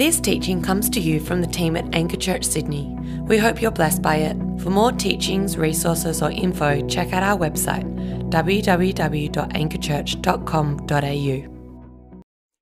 This teaching comes to you from the team at Anchor Church Sydney. We hope you're blessed by it. For more teachings, resources, or info, check out our website www.anchorchurch.com.au.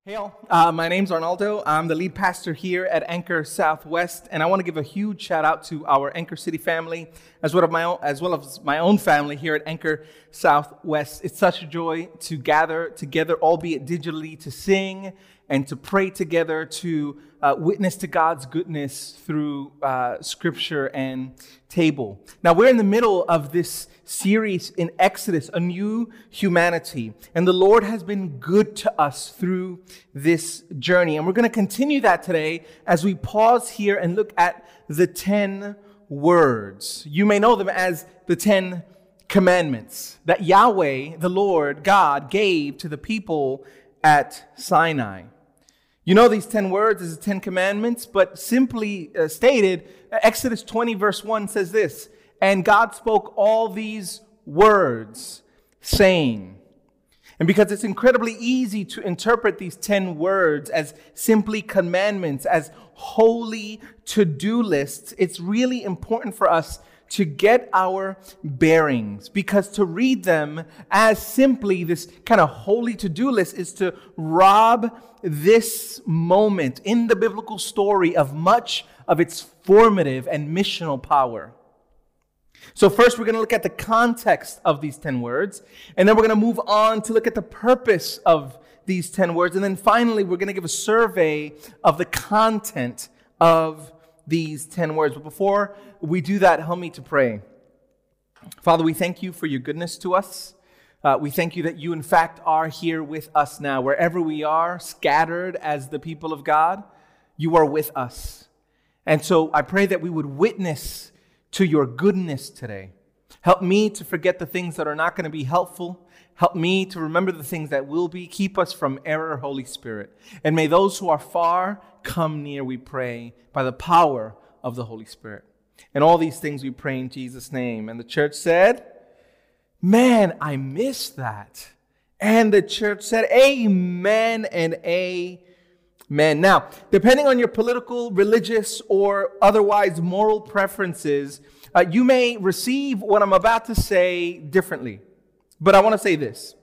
Hey all, uh, my name's Arnaldo. I'm the lead pastor here at Anchor Southwest, and I want to give a huge shout out to our Anchor City family, as well as my own, as well as my own family here at Anchor Southwest. It's such a joy to gather together, albeit digitally, to sing and to pray together, to uh, witness to God's goodness through uh, Scripture and table. Now we're in the middle of this series in Exodus, a new humanity. And the Lord has been good to us through this journey. And we're going to continue that today as we pause here and look at the 10 words. You may know them as the 10 commandments that Yahweh, the Lord God, gave to the people at Sinai. You know these 10 words as the 10 commandments, but simply uh, stated, Exodus 20, verse 1 says this And God spoke all these words, saying, and because it's incredibly easy to interpret these 10 words as simply commandments, as holy to do lists, it's really important for us to get our bearings because to read them as simply this kind of holy to do list is to rob this moment in the biblical story of much of its formative and missional power. So, first, we're going to look at the context of these 10 words, and then we're going to move on to look at the purpose of these 10 words, and then finally, we're going to give a survey of the content of these 10 words. But before we do that, help me to pray. Father, we thank you for your goodness to us. Uh, we thank you that you, in fact, are here with us now. Wherever we are, scattered as the people of God, you are with us. And so I pray that we would witness to your goodness today. Help me to forget the things that are not going to be helpful. Help me to remember the things that will be. Keep us from error, Holy Spirit. And may those who are far come near, we pray, by the power of the Holy Spirit. And all these things we pray in Jesus' name. And the church said, Man, I missed that. And the church said, Amen and Amen. Now, depending on your political, religious, or otherwise moral preferences, uh, you may receive what I'm about to say differently. But I want to say this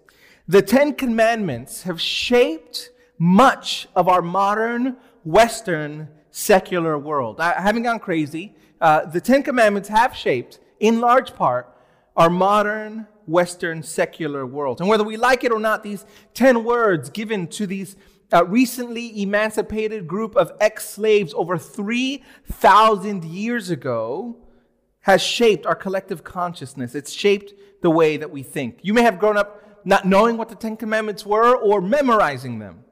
the Ten Commandments have shaped much of our modern Western secular world. I haven't gone crazy. Uh, the Ten Commandments have shaped, in large part, our modern Western secular world. And whether we like it or not, these 10 words given to these uh, recently emancipated group of ex slaves over 3,000 years ago has shaped our collective consciousness. It's shaped the way that we think. You may have grown up not knowing what the Ten Commandments were or memorizing them.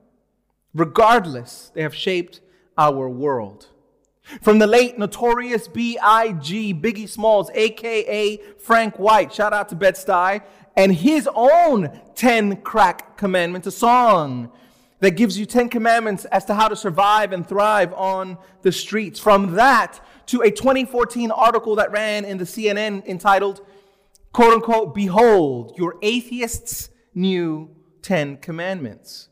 Regardless, they have shaped our world. From the late notorious B.I.G. Biggie Smalls, aka Frank White, shout out to Bed-Stuy, and his own 10 crack commandments, a song that gives you 10 commandments as to how to survive and thrive on the streets. From that to a 2014 article that ran in the CNN entitled, quote unquote, Behold, your atheist's new 10 commandments.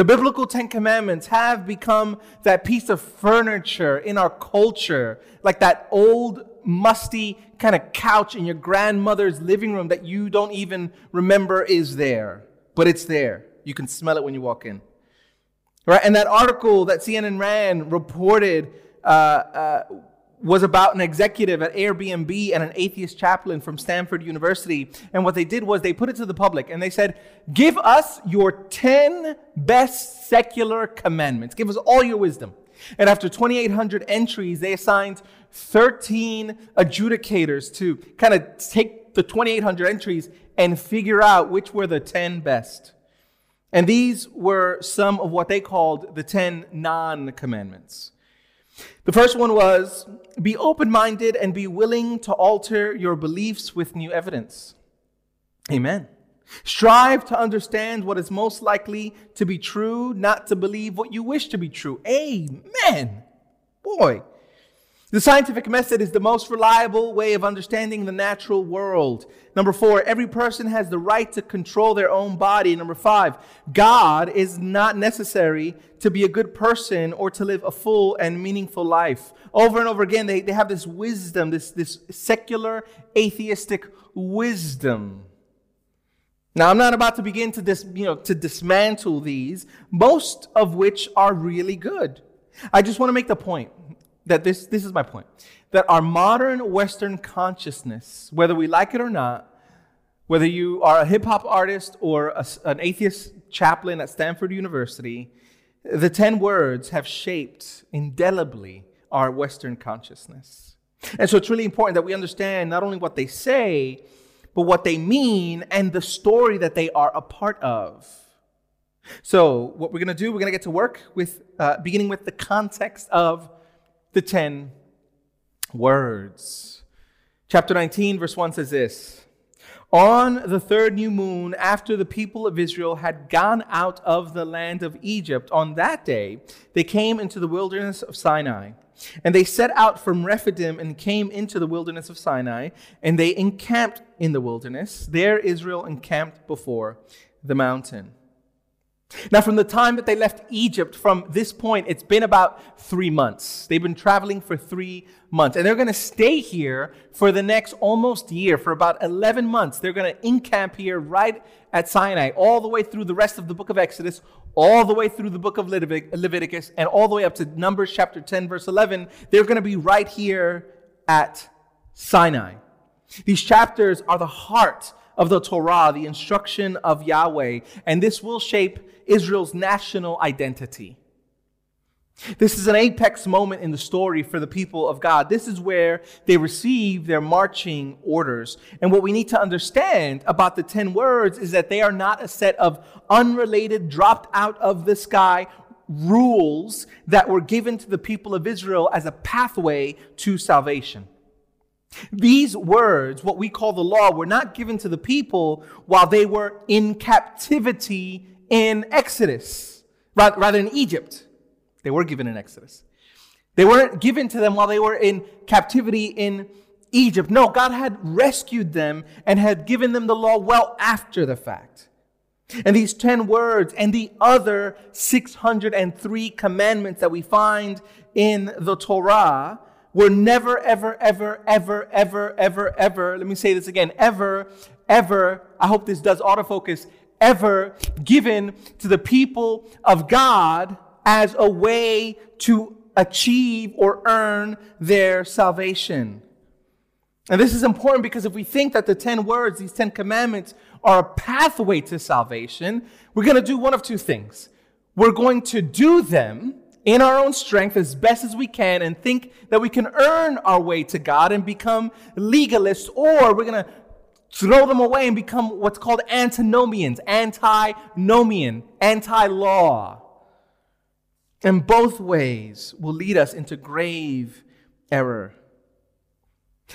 The biblical Ten Commandments have become that piece of furniture in our culture, like that old, musty kind of couch in your grandmother's living room that you don't even remember is there, but it's there. You can smell it when you walk in. Right? And that article that CNN ran reported uh, uh, was about an executive at Airbnb and an atheist chaplain from Stanford University. And what they did was they put it to the public and they said, Give us your 10 best secular commandments. Give us all your wisdom. And after 2,800 entries, they assigned 13 adjudicators to kind of take the 2,800 entries and figure out which were the 10 best. And these were some of what they called the 10 non commandments. The first one was be open minded and be willing to alter your beliefs with new evidence. Amen. Strive to understand what is most likely to be true, not to believe what you wish to be true. Amen. Boy. The scientific method is the most reliable way of understanding the natural world. Number four, every person has the right to control their own body. Number five, God is not necessary to be a good person or to live a full and meaningful life. Over and over again, they, they have this wisdom, this, this secular atheistic wisdom. Now, I'm not about to begin to, dis, you know, to dismantle these, most of which are really good. I just want to make the point that this, this is my point that our modern Western consciousness, whether we like it or not, whether you are a hip hop artist or a, an atheist chaplain at Stanford University, the 10 words have shaped indelibly our Western consciousness. And so it's really important that we understand not only what they say, but what they mean and the story that they are a part of. So, what we're going to do, we're going to get to work with, uh, beginning with the context of the 10 words. Chapter 19, verse 1 says this On the third new moon, after the people of Israel had gone out of the land of Egypt, on that day they came into the wilderness of Sinai. And they set out from Rephidim and came into the wilderness of Sinai, and they encamped in the wilderness. There Israel encamped before the mountain. Now, from the time that they left Egypt, from this point, it's been about three months. They've been traveling for three months, and they're going to stay here for the next almost year, for about 11 months. They're going to encamp here right at Sinai, all the way through the rest of the book of Exodus, all the way through the book of Leviticus, and all the way up to Numbers chapter 10, verse 11. They're going to be right here at Sinai. These chapters are the heart of the Torah, the instruction of Yahweh, and this will shape Israel's national identity. This is an apex moment in the story for the people of God. This is where they receive their marching orders. And what we need to understand about the 10 words is that they are not a set of unrelated, dropped out of the sky rules that were given to the people of Israel as a pathway to salvation. These words, what we call the law, were not given to the people while they were in captivity in Exodus, rather in Egypt. They were given in Exodus. They weren't given to them while they were in captivity in Egypt. No, God had rescued them and had given them the law well after the fact. And these 10 words and the other 603 commandments that we find in the Torah were never, ever, ever, ever, ever, ever, ever, let me say this again, ever, ever, I hope this does autofocus, ever given to the people of God as a way to achieve or earn their salvation. And this is important because if we think that the 10 words, these 10 commandments, are a pathway to salvation, we're going to do one of two things. We're going to do them in our own strength as best as we can and think that we can earn our way to God and become legalists, or we're going to throw them away and become what's called antinomians, antinomian, anti law. And both ways will lead us into grave error.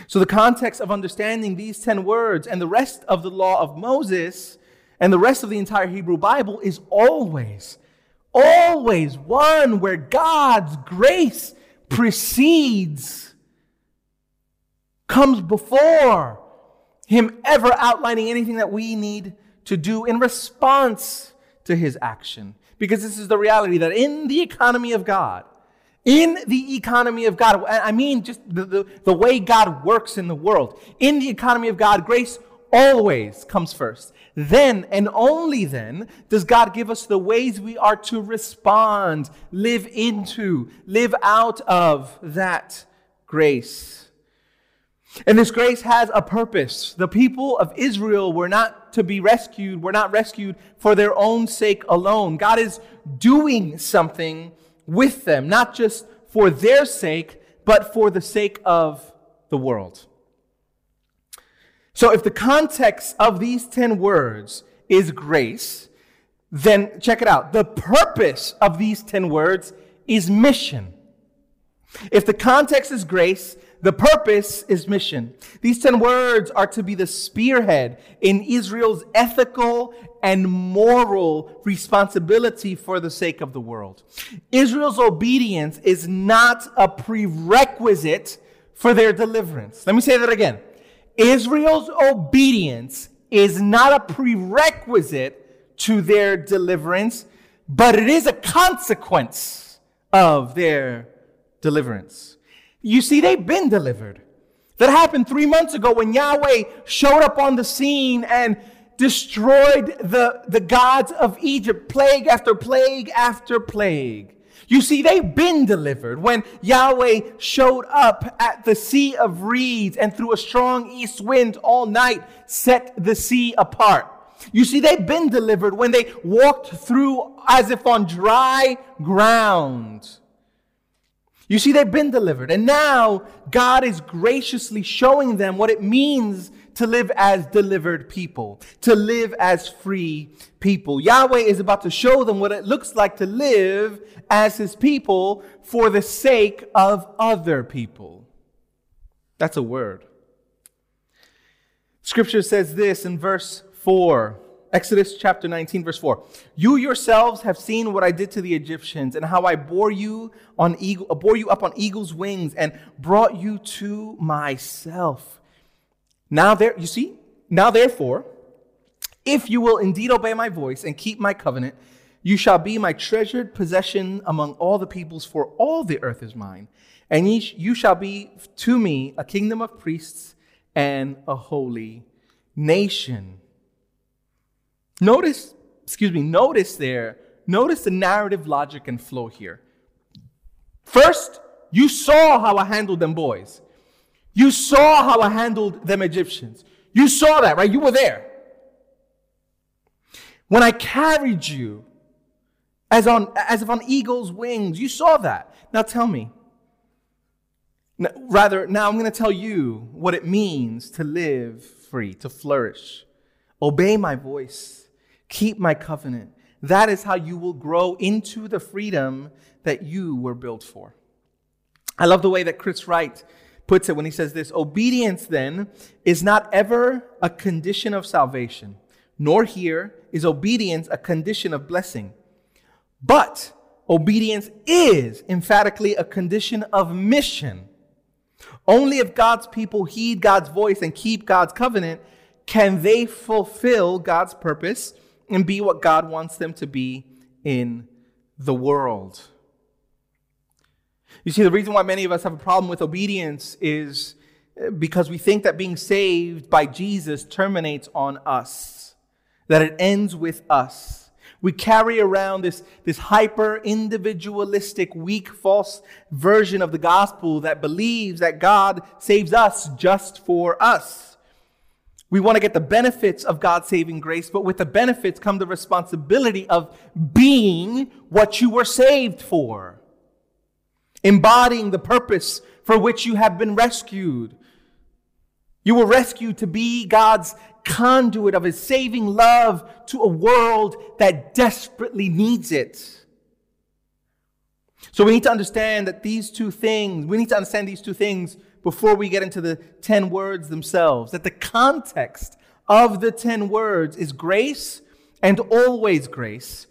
So, the context of understanding these 10 words and the rest of the law of Moses and the rest of the entire Hebrew Bible is always, always one where God's grace precedes, comes before Him ever outlining anything that we need to do in response to His action. Because this is the reality that in the economy of God, in the economy of God, I mean just the, the, the, way God works in the world. In the economy of God, grace always comes first. Then and only then does God give us the ways we are to respond, live into, live out of that grace. And this grace has a purpose. The people of Israel were not to be rescued, were not rescued for their own sake alone. God is doing something with them, not just for their sake, but for the sake of the world. So if the context of these 10 words is grace, then check it out. The purpose of these 10 words is mission. If the context is grace, The purpose is mission. These 10 words are to be the spearhead in Israel's ethical and moral responsibility for the sake of the world. Israel's obedience is not a prerequisite for their deliverance. Let me say that again. Israel's obedience is not a prerequisite to their deliverance, but it is a consequence of their deliverance. You see, they've been delivered. That happened three months ago when Yahweh showed up on the scene and destroyed the, the gods of Egypt, plague after plague after plague. You see, they've been delivered when Yahweh showed up at the Sea of Reeds and through a strong east wind all night set the sea apart. You see, they've been delivered when they walked through as if on dry ground. You see, they've been delivered. And now God is graciously showing them what it means to live as delivered people, to live as free people. Yahweh is about to show them what it looks like to live as his people for the sake of other people. That's a word. Scripture says this in verse 4. Exodus chapter 19, verse 4. You yourselves have seen what I did to the Egyptians and how I bore you on eagle, uh, bore you up on eagle's wings and brought you to myself. Now there, you see, now therefore, if you will indeed obey my voice and keep my covenant, you shall be my treasured possession among all the peoples, for all the earth is mine. And ye, you shall be to me a kingdom of priests and a holy nation. Notice, excuse me, notice there, notice the narrative logic and flow here. First, you saw how I handled them boys. You saw how I handled them Egyptians. You saw that, right? You were there. When I carried you as on as if on eagle's wings, you saw that. Now tell me. Rather, now I'm going to tell you what it means to live free, to flourish. Obey my voice Keep my covenant. That is how you will grow into the freedom that you were built for. I love the way that Chris Wright puts it when he says this Obedience, then, is not ever a condition of salvation, nor here is obedience a condition of blessing. But obedience is emphatically a condition of mission. Only if God's people heed God's voice and keep God's covenant can they fulfill God's purpose and be what God wants them to be in the world. You see, the reason why many of us have a problem with obedience is uh, because we think that being saved by Jesus terminates on us, that it ends with us. We carry around this, this hyper individualistic, weak, false version of the gospel that believes that God saves us just for us. We want to get the benefits of God's saving grace, but with the benefits come the responsibility of being what you were saved for, embodying the purpose for which you have been rescued. You were rescued to be God's conduit of his saving love to a world that desperately needs it. So we need to understand that these two things, we need to understand these two things before we get into the 10 words themselves, that the context of the 10 words is grace and always grace.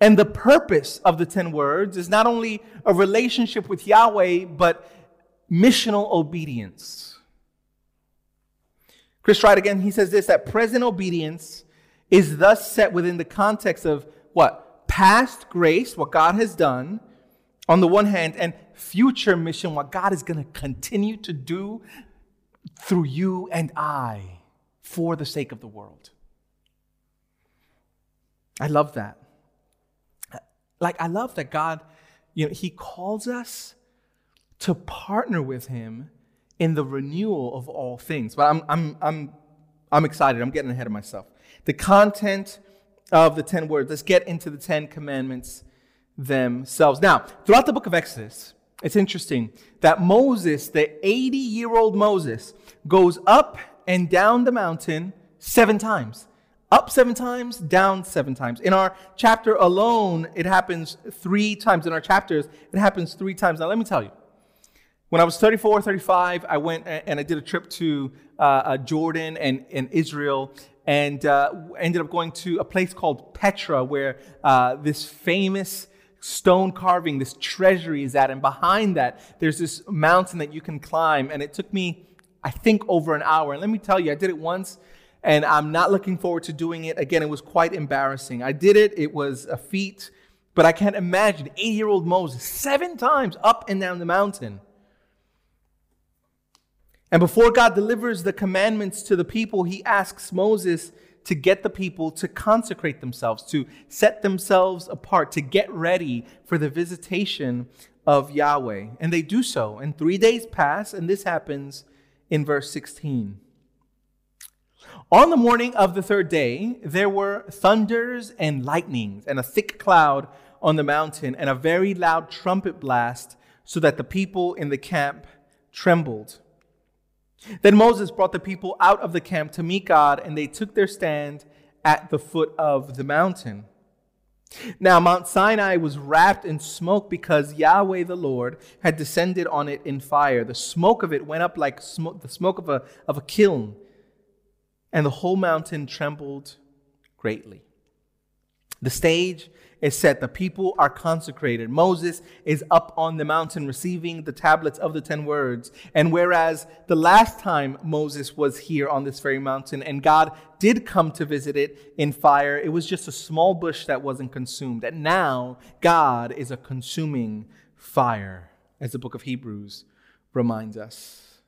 And the purpose of the 10 words is not only a relationship with Yahweh, but missional obedience. Chris Wright again, he says this that present obedience is thus set within the context of what? Past grace, what God has done, on the one hand, and future mission, what God is going to continue to do through you and I for the sake of the world. I love that. Like, I love that God, you know, He calls us to partner with Him in the renewal of all things. But I'm, I'm, I'm, I'm excited. I'm getting ahead of myself. The content of the 10 words, let's get into the 10 commandments themselves. Now, throughout the book of Exodus, it's interesting that Moses, the 80 year old Moses, goes up and down the mountain seven times. Up seven times, down seven times. In our chapter alone, it happens three times. In our chapters, it happens three times. Now, let me tell you, When I was 34, 35, I went and I did a trip to uh, uh, Jordan and, and Israel and uh, ended up going to a place called Petra where uh, this famous stone carving, this treasury is at. And behind that, there's this mountain that you can climb. And it took me, I think, over an hour. And let me tell you, I did it once and I'm not looking forward to doing it again. It was quite embarrassing. I did it, it was a feat, but I can't imagine 80 year old Moses seven times up and down the mountain. And before God delivers the commandments to the people, he asks Moses to get the people to consecrate themselves, to set themselves apart, to get ready for the visitation of Yahweh. And they do so. And three days pass, and this happens in verse 16. On the morning of the third day, there were thunders and lightnings, and a thick cloud on the mountain, and a very loud trumpet blast, so that the people in the camp trembled. Then Moses brought the people out of the camp to meet God, and they took their stand at the foot of the mountain. Now, Mount Sinai was wrapped in smoke because Yahweh the Lord had descended on it in fire. The smoke of it went up like the smoke of a, of a kiln, and the whole mountain trembled greatly. The stage is set. The people are consecrated. Moses is up on the mountain receiving the tablets of the ten words. And whereas the last time Moses was here on this very mountain and God did come to visit it in fire, it was just a small bush that wasn't consumed. And now God is a consuming fire, as the book of Hebrews reminds us.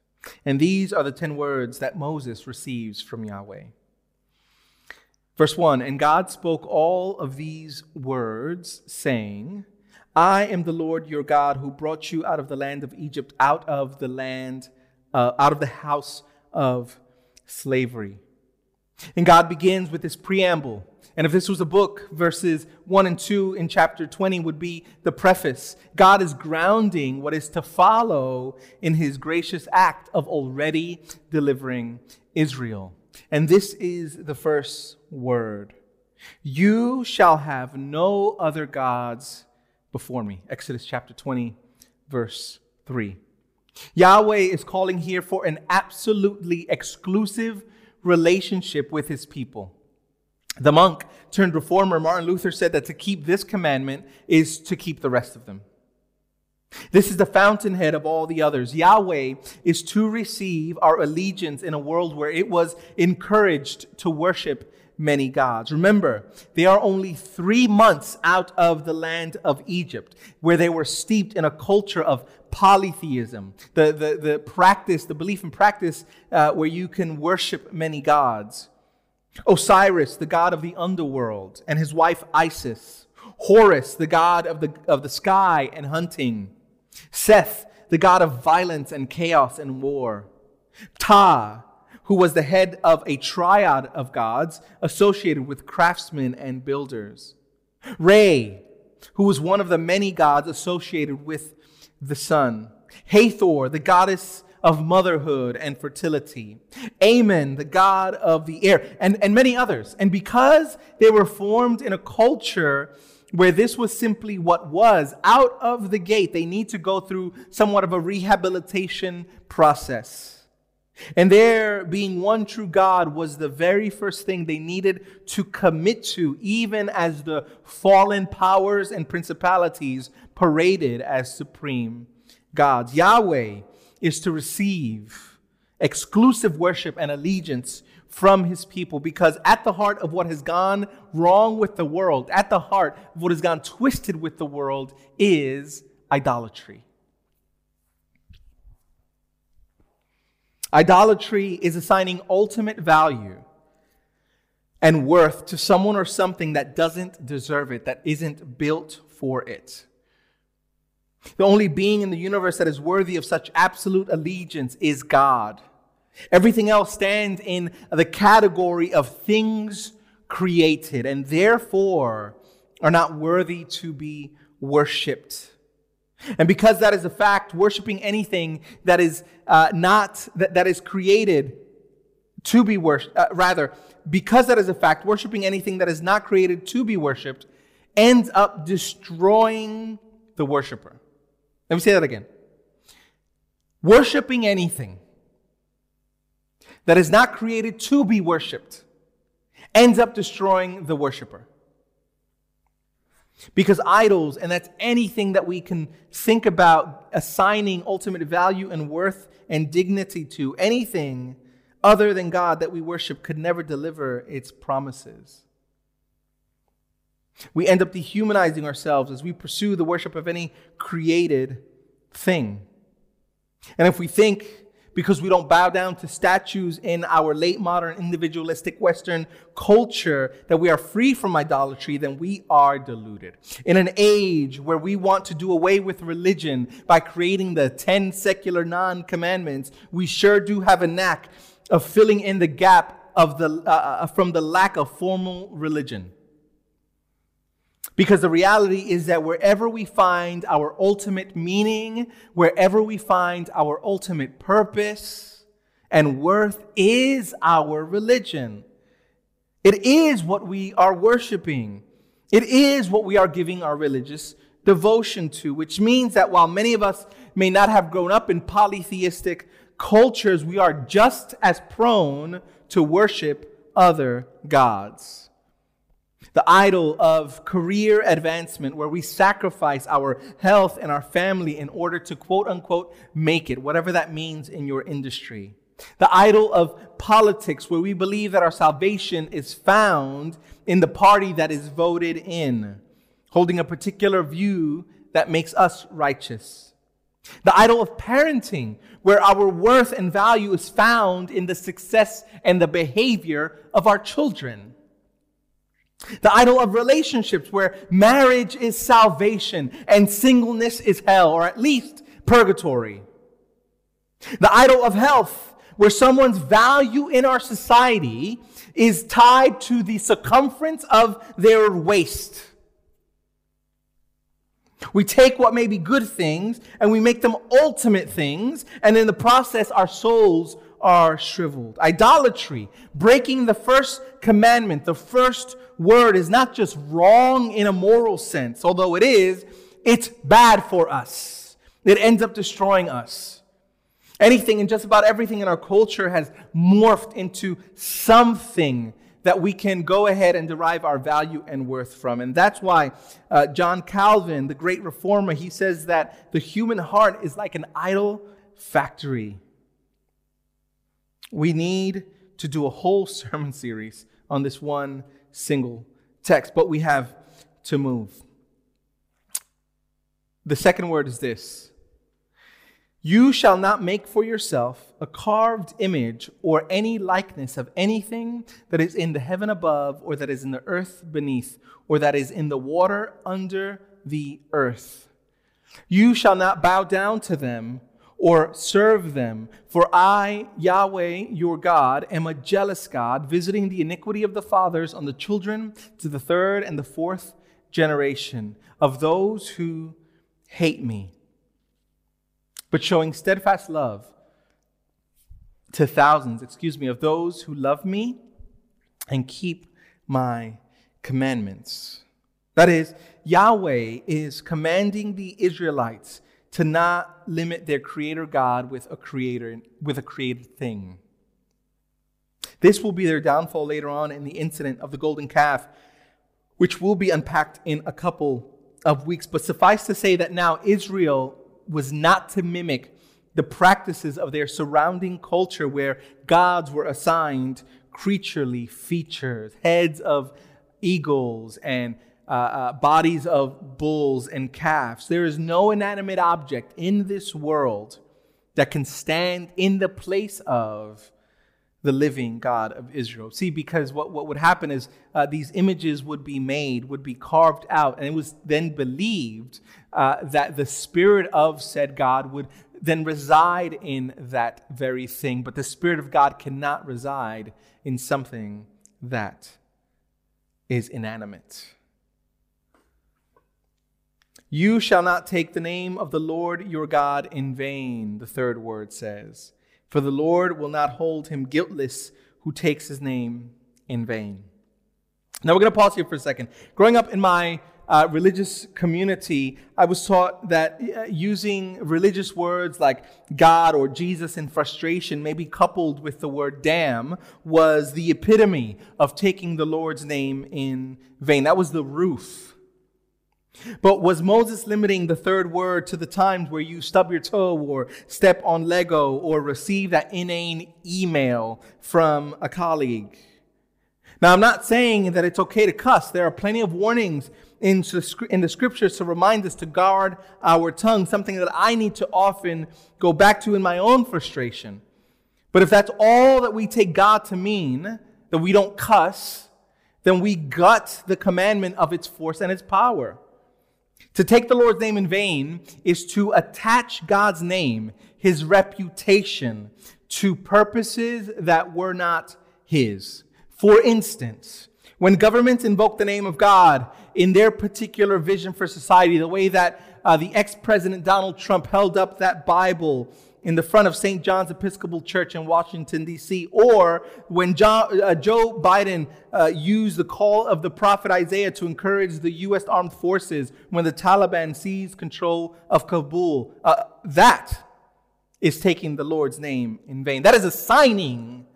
And these are the ten words that Moses receives from Yahweh. Verse 1 And God spoke all of these words, saying, I am the Lord your God who brought you out of the land of Egypt, out of the land, uh, out of the house of slavery. And God begins with this preamble. And if this was a book, verses 1 and 2 in chapter 20 would be the preface. God is grounding what is to follow in his gracious act of already delivering Israel. And this is the first word You shall have no other gods before me. Exodus chapter 20, verse 3. Yahweh is calling here for an absolutely exclusive relationship with his people. The monk turned reformer Martin Luther said that to keep this commandment is to keep the rest of them. This is the fountainhead of all the others. Yahweh is to receive our allegiance in a world where it was encouraged to worship many gods. Remember, they are only three months out of the land of Egypt, where they were steeped in a culture of polytheism, the, the, the practice, the belief and practice uh, where you can worship many gods. Osiris, the god of the underworld, and his wife Isis. Horus, the god of the, of the sky and hunting. Seth, the god of violence and chaos and war. Ptah, who was the head of a triad of gods associated with craftsmen and builders. Re, who was one of the many gods associated with the sun. Hathor, the goddess of motherhood and fertility. Amen, the god of the air, and, and many others. And because they were formed in a culture where this was simply what was out of the gate, they need to go through somewhat of a rehabilitation process. And there being one true God was the very first thing they needed to commit to, even as the fallen powers and principalities paraded as supreme gods. Yahweh is to receive exclusive worship and allegiance from his people because at the heart of what has gone wrong with the world, at the heart of what has gone twisted with the world, is idolatry. Idolatry is assigning ultimate value and worth to someone or something that doesn't deserve it, that isn't built for it. The only being in the universe that is worthy of such absolute allegiance is God. Everything else stands in the category of things created and therefore are not worthy to be worshiped. And because that is a fact, worshiping anything that is uh, not, that, that is created to be worshipped, uh, rather, because that is a fact, worshiping anything that is not created to be worshiped ends up destroying the worshiper. Let me say that again. worshiping anything that is not created to be worshiped ends up destroying the worshiper. Because idols, and that's anything that we can think about assigning ultimate value and worth and dignity to, anything other than God that we worship could never deliver its promises. We end up dehumanizing ourselves as we pursue the worship of any created thing. And if we think because we don't bow down to statues in our late modern individualistic Western culture that we are free from idolatry, then we are deluded. In an age where we want to do away with religion by creating the 10 secular non commandments, we sure do have a knack of filling in the gap of the, uh, uh, from the lack of formal religion. Because the reality is that wherever we find our ultimate meaning, wherever we find our ultimate purpose and worth, is our religion. It is what we are worshiping. It is what we are giving our religious devotion to, which means that while many of us may not have grown up in polytheistic cultures, we are just as prone to worship other gods the idol of career advancement, where we sacrifice our health and our family in order to quote unquote make it, whatever that means in your industry. The idol of politics, where we believe that our salvation is found in the party that is voted in, holding a particular view that makes us righteous. The idol of parenting, where our worth and value is found in the success and the behavior of our children. The idol of relationships, where marriage is salvation and singleness is hell, or at least purgatory. The idol of health, where someone's value in our society is tied to the circumference of their waist. We take what may be good things and we make them ultimate things, and in the process, our souls are shriveled. Idolatry, breaking the first commandment, the first word, is not just wrong in a moral sense, although it is, it's bad for us. It ends up destroying us. Anything and just about everything in our culture has morphed into something that we can go ahead and derive our value and worth from. And that's why uh, John Calvin, the great reformer, he says that the human heart is like an idol factory. We need to do a whole sermon series on this one single text, but we have to move. The second word is this You shall not make for yourself a carved image or any likeness of anything that is in the heaven above, or that is in the earth beneath, or that is in the water under the earth. You shall not bow down to them or serve them. For I, Yahweh, your God, am a jealous God, visiting the iniquity of the fathers on the children to the third and the fourth generation of those who hate me, but showing steadfast love to thousands, excuse me, of those who love me and keep my commandments. That is, Yahweh is commanding the Israelites to not limit their creator God with a creator with a created thing. This will be their downfall later on in the incident of the golden calf, which will be unpacked in a couple of weeks. But suffice to say that now Israel was not to mimic the practices of their surrounding culture where gods were assigned creaturely features, heads of eagles and uh, uh, bodies of bulls and calves. There is no inanimate object in this world that can stand in the place of the living God of Israel. See, because what, what would happen is uh, these images would be made, would be carved out, and it was then believed uh, that the spirit of said God would then reside in that very thing. But the spirit of God cannot reside in something that is inanimate. You shall not take the name of the Lord your God in vain, the third word says, for the Lord will not hold him guiltless who takes his name in vain. Now we're going to pause here for a second. Growing up in my uh, religious community, I was taught that uh, using religious words like God or Jesus in frustration, maybe coupled with the word damn, was the epitome of taking the Lord's name in vain. That was the roof. But was Moses limiting the third word to the times where you stub your toe or step on Lego or receive that inane email from a colleague? Now, I'm not saying that it's okay to cuss. There are plenty of warnings in, the scriptures to remind us to guard our tongue, something that I need to often go back to in my own frustration. But if that's all that we take God to mean, that we don't cuss, then we gut the commandment of its force and its power. To take the Lord's name in vain is to attach God's name, his reputation, to purposes that were not his. For instance, when governments invoke the name of God in their particular vision for society, the way that uh, the ex president Donald Trump held up that Bible in the front of St. John's Episcopal Church in Washington, D.C., or when John, uh, Joe Biden uh, used the call of the prophet Isaiah to encourage the U.S. armed forces when the Taliban seized control of Kabul. Uh, that is taking the Lord's name in vain. That is assigning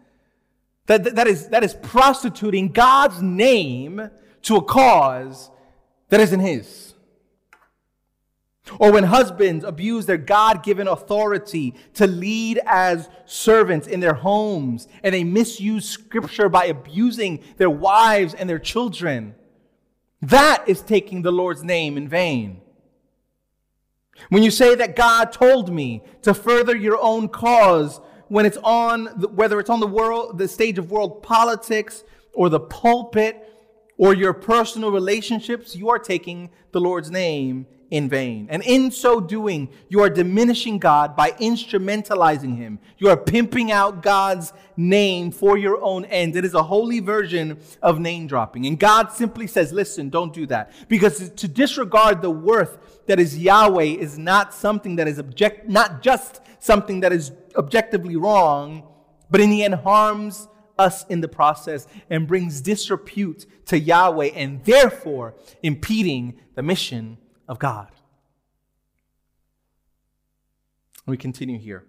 that, that, is, that is prostituting God's name to a cause that isn't His. Or when husbands abuse their God given authority to lead as servants in their homes and they misuse scripture by abusing their wives and their children, that is taking the Lord's name in vain. When you say that God told me to further your own cause when it's on, whether it's on the world, the stage of world politics or the pulpit or your personal relationships, you are taking the Lord's name in vain. And in so doing, you are diminishing God by instrumentalizing Him. You are pimping out God's name for your own ends. It is a holy version of name dropping. And God simply says, listen, don't do that. Because to disregard the worth that is Yahweh is not something that is object, not just something that is objectively wrong, but in the end harms us in the process and brings disrepute to Yahweh and therefore impeding the mission of God. We continue here.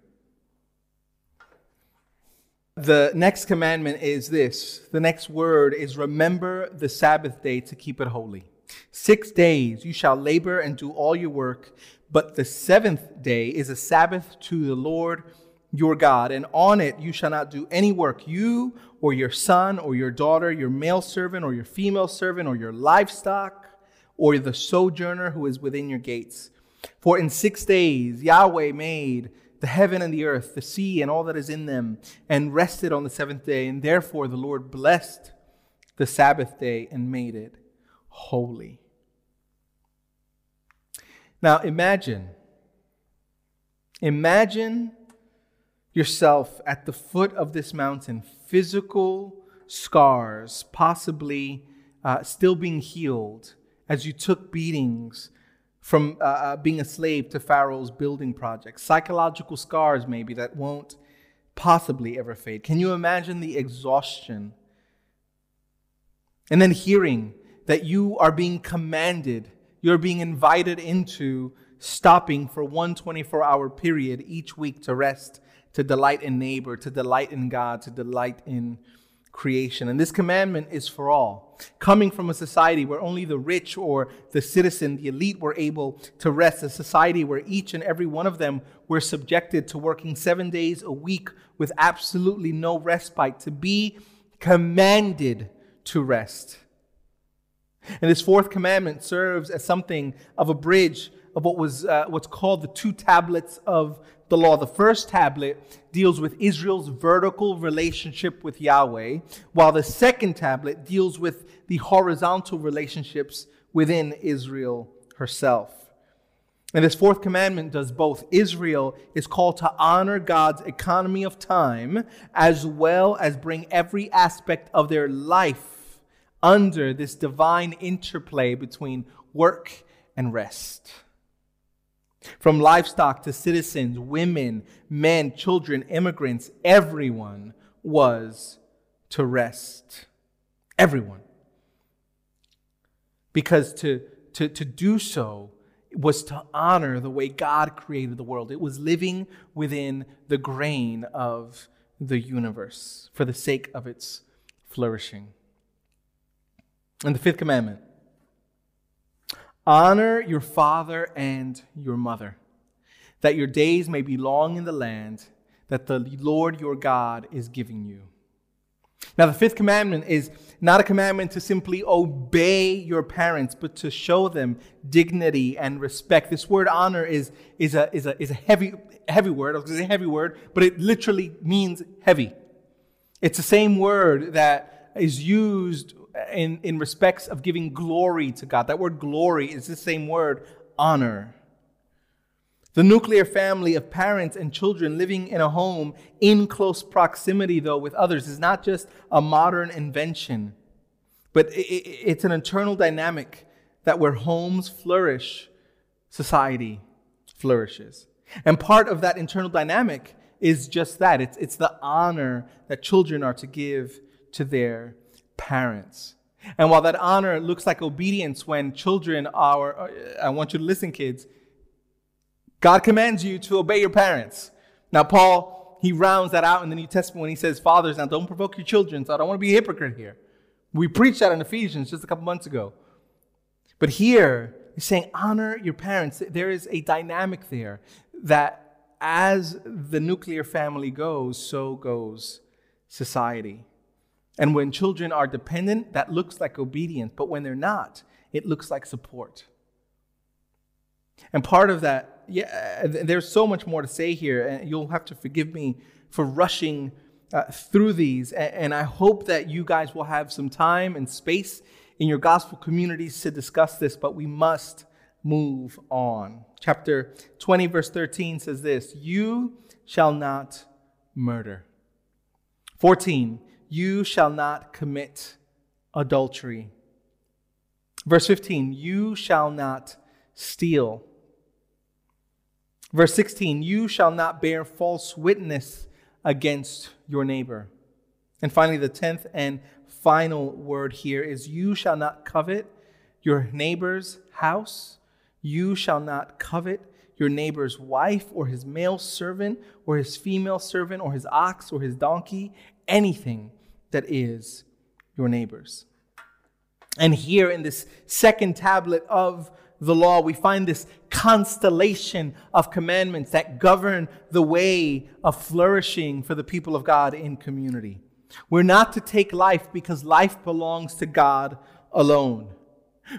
The next commandment is this the next word is remember the Sabbath day to keep it holy. Six days you shall labor and do all your work, but the seventh day is a Sabbath to the Lord your God, and on it you shall not do any work, you or your son or your daughter, your male servant or your female servant, or your livestock, or the sojourner who is within your gates. For in six days Yahweh made the heaven and the earth, the sea and all that is in them, and rested on the seventh day. And therefore the Lord blessed the Sabbath day and made it holy. Now imagine, imagine yourself at the foot of this mountain, physical scars, possibly uh, still being healed as you took beatings from uh, uh, being a slave to Pharaoh's building project, psychological scars maybe that won't possibly ever fade. Can you imagine the exhaustion? And then hearing that you are being commanded you're being invited into stopping for one 24 hour period each week to rest, to delight in neighbor, to delight in God, to delight in creation. And this commandment is for all. Coming from a society where only the rich or the citizen, the elite, were able to rest, a society where each and every one of them were subjected to working seven days a week with absolutely no respite, to be commanded to rest. And this fourth commandment serves as something of a bridge of what was uh, what's called the two tablets of the law. The first tablet deals with Israel's vertical relationship with Yahweh, while the second tablet deals with the horizontal relationships within Israel herself. And this fourth commandment does both. Israel is called to honor God's economy of time as well as bring every aspect of their life under this divine interplay between work and rest. From livestock to citizens, women, men, children, immigrants, everyone was to rest. Everyone. Because to, to, to do so was to honor the way God created the world. It was living within the grain of the universe for the sake of its flourishing. And the fifth commandment honor your father and your mother, that your days may be long in the land that the Lord your God is giving you. Now, the fifth commandment is not a commandment to simply obey your parents, but to show them dignity and respect. This word honor is, is, a, is, a, is a heavy, heavy word. I was going to say heavy word, but it literally means heavy. It's the same word that is used in, in respects of giving glory to God. That word glory is the same word, honor. The nuclear family of parents and children living in a home in close proximity, though, with others is not just a modern invention, but it's an internal dynamic that where homes flourish, society flourishes. And part of that internal dynamic is just that it's, it's the honor that children are to give to their parents. And while that honor looks like obedience when children are, uh, I want you to listen, kids, God commands you to obey your parents. Now, Paul, he rounds that out in the New Testament when he says, Fathers, now don't provoke your children, so I don't want to be a hypocrite here. We preached that in Ephesians just a couple months ago. But here, he's saying, honor your parents. There is a dynamic there that as the nuclear family goes, so goes society. And when children are dependent, that looks like obedience. But when they're not, it looks like support. And part of that, yeah, there's so much more to say here, and you'll have to forgive me for rushing uh, through these. And I hope that you guys will have some time and space in your gospel communities to discuss this, but we must move on. Chapter 20, verse 13 says this You shall not murder. 14, you shall not commit adultery. Verse 15, you shall not steal. Verse 16, you shall not bear false witness against your neighbor. And finally, the tenth and final word here is you shall not covet your neighbor's house. You shall not covet your neighbor's wife or his male servant or his female servant or his ox or his donkey, anything that is your neighbor's. And here in this second tablet of the law, we find this constellation of commandments that govern the way of flourishing for the people of God in community. We're not to take life because life belongs to God alone.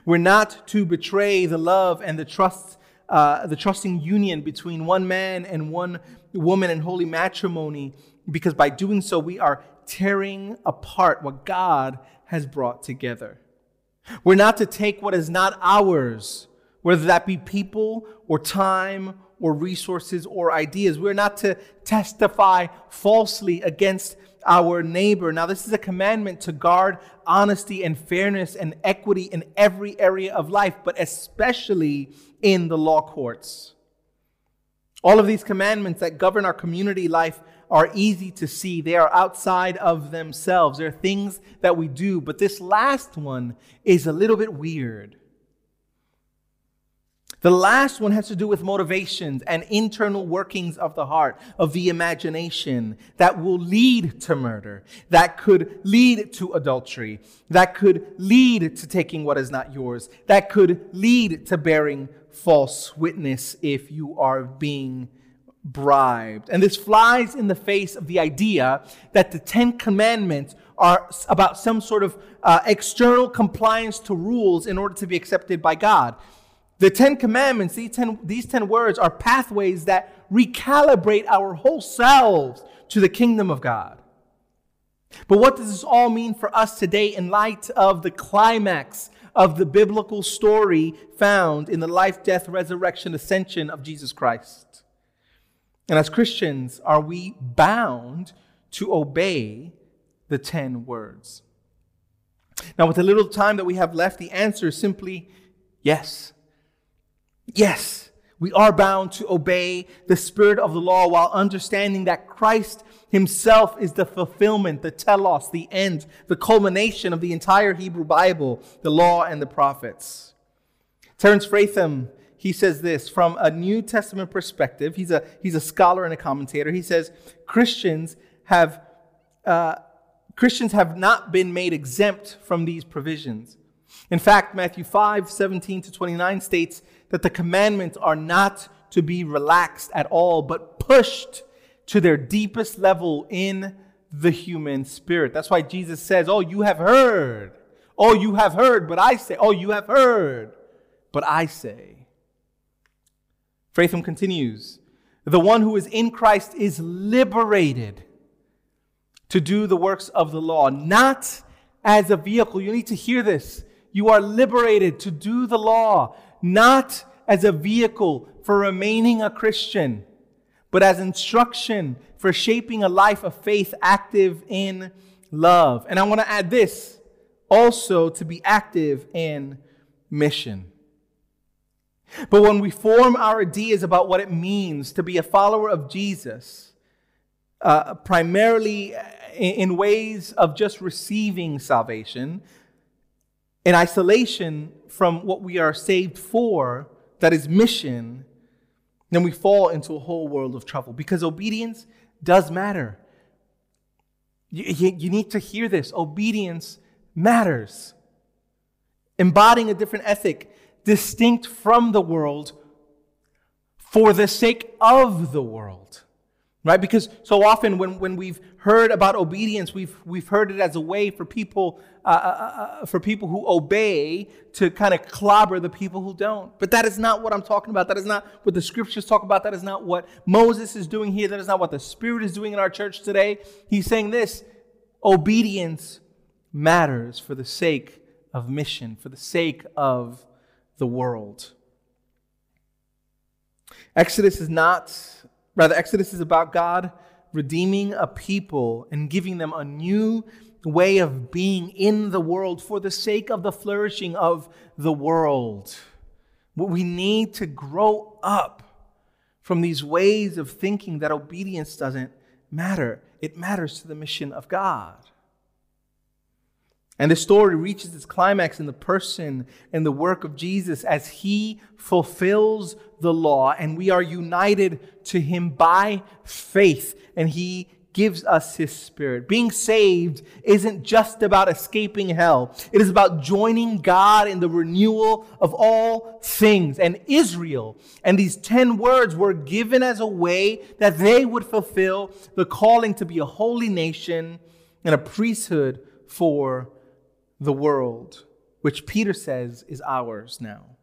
We're not to betray the love and the trust, uh, the trusting union between one man and one woman in holy matrimony, because by doing so, we are tearing apart what God has brought together. We're not to take what is not ours whether that be people or time or resources or ideas. We're not to testify falsely against our neighbor. Now, this is a commandment to guard honesty and fairness and equity in every area of life, but especially in the law courts. All of these commandments that govern our community life are easy to see. They are outside of themselves. They're things that we do, but this last one is a little bit weird. The last one has to do with motivations and internal workings of the heart, of the imagination that will lead to murder, that could lead to adultery, that could lead to taking what is not yours, that could lead to bearing false witness if you are being bribed. And this flies in the face of the idea that the Ten Commandments are about some sort of uh, external compliance to rules in order to be accepted by God. The Ten Commandments, these ten, these ten words, are pathways that recalibrate our whole selves to the kingdom of God. But what does this all mean for us today in light of the climax of the biblical story found in the life, death, resurrection, ascension of Jesus Christ? And as Christians, are we bound to obey the ten words? Now, with the little time that we have left, the answer is simply yes. Yes, we are bound to obey the spirit of the law while understanding that Christ himself is the fulfillment, the telos, the end, the culmination of the entire Hebrew Bible, the law and the prophets. Terence Fretheim, he says this from a New Testament perspective. He's a, he's a scholar and a commentator. He says Christians have, uh, Christians have not been made exempt from these provisions. In fact, Matthew 5 17 to 29 states that the commandments are not to be relaxed at all, but pushed to their deepest level in the human spirit. That's why Jesus says, Oh, you have heard. Oh, you have heard, but I say, Oh, you have heard, but I say. Fretheim continues The one who is in Christ is liberated to do the works of the law, not as a vehicle. You need to hear this. You are liberated to do the law, not as a vehicle for remaining a Christian, but as instruction for shaping a life of faith active in love. And I want to add this also to be active in mission. But when we form our ideas about what it means to be a follower of Jesus, uh, primarily in ways of just receiving salvation, in isolation from what we are saved for, that is mission, then we fall into a whole world of trouble because obedience does matter. You, you, you, need to hear this. Obedience matters. Embodying a different ethic, distinct from the world, for the sake of the world. Right? Because so often when, when we've heard about obedience, we've, we've heard it as a way for people, uh, uh, uh, for people who obey to kind of clobber the people who don't. But that is not what I'm talking about. That is not what the scriptures talk about. That is not what Moses is doing here. That is not what the Spirit is doing in our church today. He's saying this obedience matters for the sake of mission, for the sake of the world. Exodus is not Rather, Exodus is about God redeeming a people and giving them a new way of being in the world for the sake of the flourishing of the world. We need to grow up from these ways of thinking that obedience doesn't matter. It matters to the mission of God. And the story reaches its climax in the person and the work of Jesus as he fulfills the law, and we are united to him by faith, and he gives us his spirit. Being saved isn't just about escaping hell, it is about joining God in the renewal of all things. And Israel and these 10 words were given as a way that they would fulfill the calling to be a holy nation and a priesthood for the world, which Peter says is ours now.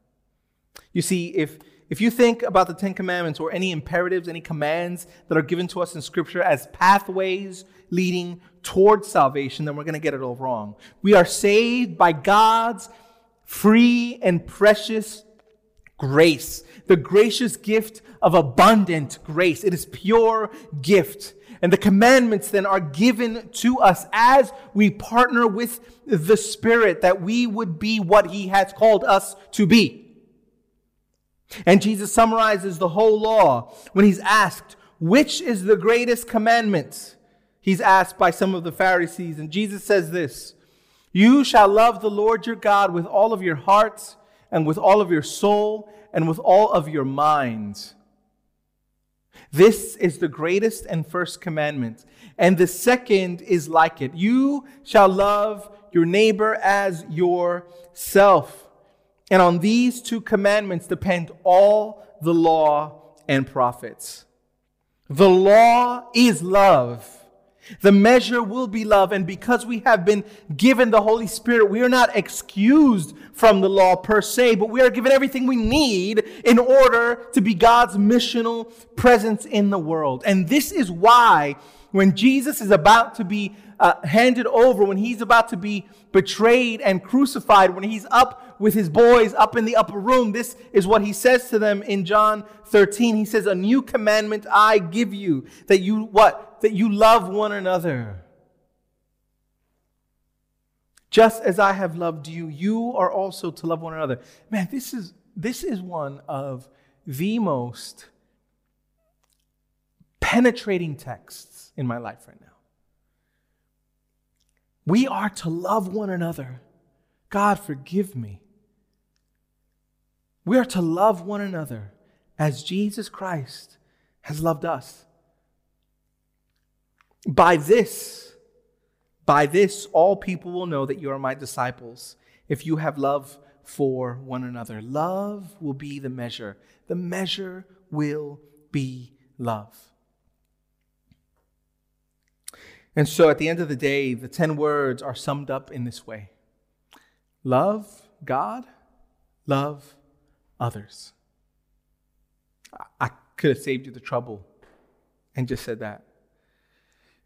You see, if, if you think about the Ten Commandments or any imperatives, any commands that are given to us in Scripture as pathways leading towards salvation, then we're going to get it all wrong. We are saved by God's free and precious grace, the gracious gift of abundant grace. It is pure gift. And the commandments then are given to us as we partner with the Spirit that we would be what He has called us to be. And Jesus summarizes the whole law when He's asked, which is the greatest commandment? He's asked by some of the Pharisees. And Jesus says this You shall love the Lord your God with all of your heart and with all of your soul and with all of your mind. This is the greatest and first commandment. And the second is like it You shall love your neighbor as yourself. And on these two commandments depend all the law and prophets. The law is love. The measure will be love. And because we have been given the Holy Spirit, we are not excused from the law per se, but we are given everything we need in order to be God's missional presence in the world. And this is why when Jesus is about to be uh, handed over, when he's about to be betrayed and crucified, when he's up with his boys up in the upper room, this is what he says to them in John 13. He says, A new commandment I give you, that you what? That you love one another. Just as I have loved you, you are also to love one another. Man, this is this is one of the most penetrating texts in my life right now. We are to love one another. God, forgive me. We are to love one another as Jesus Christ has loved us. By this, by this, all people will know that you are my disciples if you have love for one another. Love will be the measure. The measure will be love. And so at the end of the day, the 10 words are summed up in this way love God, love others. I could have saved you the trouble and just said that.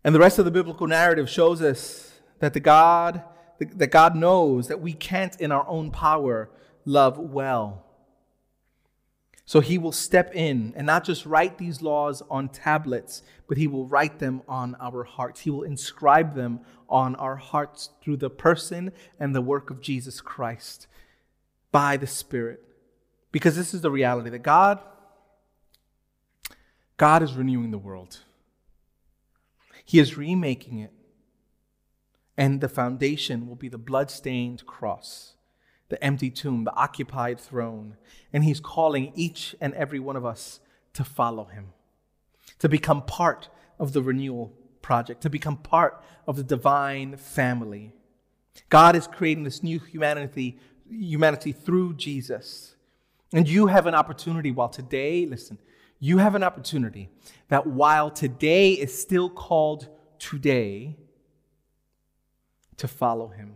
And the rest of the biblical narrative shows us that the God that God knows that we can't in our own power love well. So he will step in and not just write these laws on tablets, but he will write them on our hearts. He will inscribe them on our hearts through the person and the work of Jesus Christ by the Spirit. Because this is the reality that God God is renewing the world. He is remaking it. And the foundation will be the blood-stained cross the empty tomb, the occupied throne. And he's calling each and every one of us to follow him, to become part of the renewal project, to become part of the divine family. God is creating this new humanity, humanity through Jesus. And you have an opportunity while today, listen, you have an opportunity that while today is still called today, to follow him,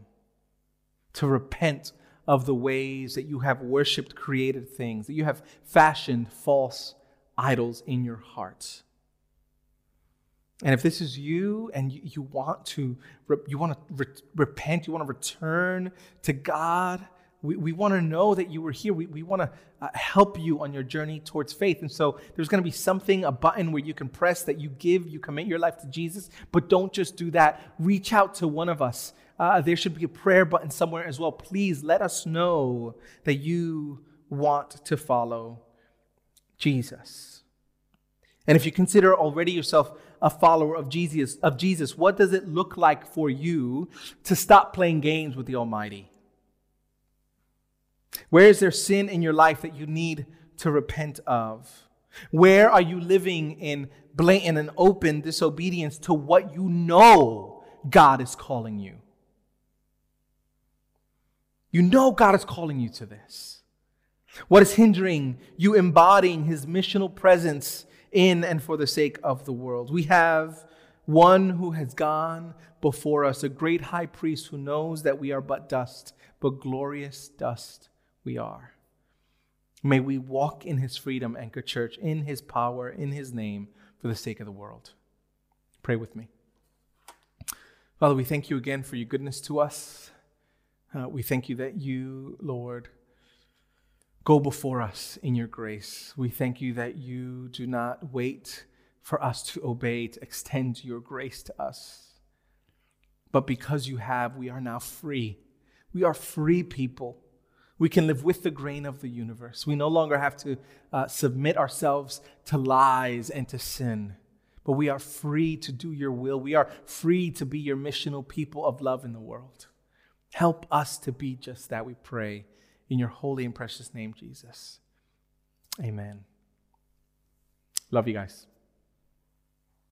to repent of the ways that you have worshiped created things, that you have fashioned false idols in your heart. And if this is you and you, want to you want to re- repent, you want to return to God, we, we want to know that you were here. We, we want to uh, help you on your journey towards faith. And so there's going to be something, a button where you can press that you give, you commit your life to Jesus. But don't just do that. Reach out to one of us uh, there should be a prayer button somewhere as well. Please let us know that you want to follow Jesus. And if you consider already yourself a follower of Jesus, of Jesus, what does it look like for you to stop playing games with the Almighty? Where is there sin in your life that you need to repent of? Where are you living in blatant and open disobedience to what you know God is calling you? You know God is calling you to this. What is hindering you embodying his missional presence in and for the sake of the world? We have one who has gone before us, a great high priest who knows that we are but dust, but glorious dust we are. May we walk in his freedom, Anchor Church, in his power, in his name, for the sake of the world. Pray with me. Father, we thank you again for your goodness to us. Uh, we thank you that you, Lord, go before us in your grace. We thank you that you do not wait for us to obey, to extend your grace to us. But because you have, we are now free. We are free people. We can live with the grain of the universe. We no longer have to uh, submit ourselves to lies and to sin, but we are free to do your will. We are free to be your missional people of love in the world. Help us to be just that, we pray. In your holy and precious name, Jesus. Amen. Love you guys.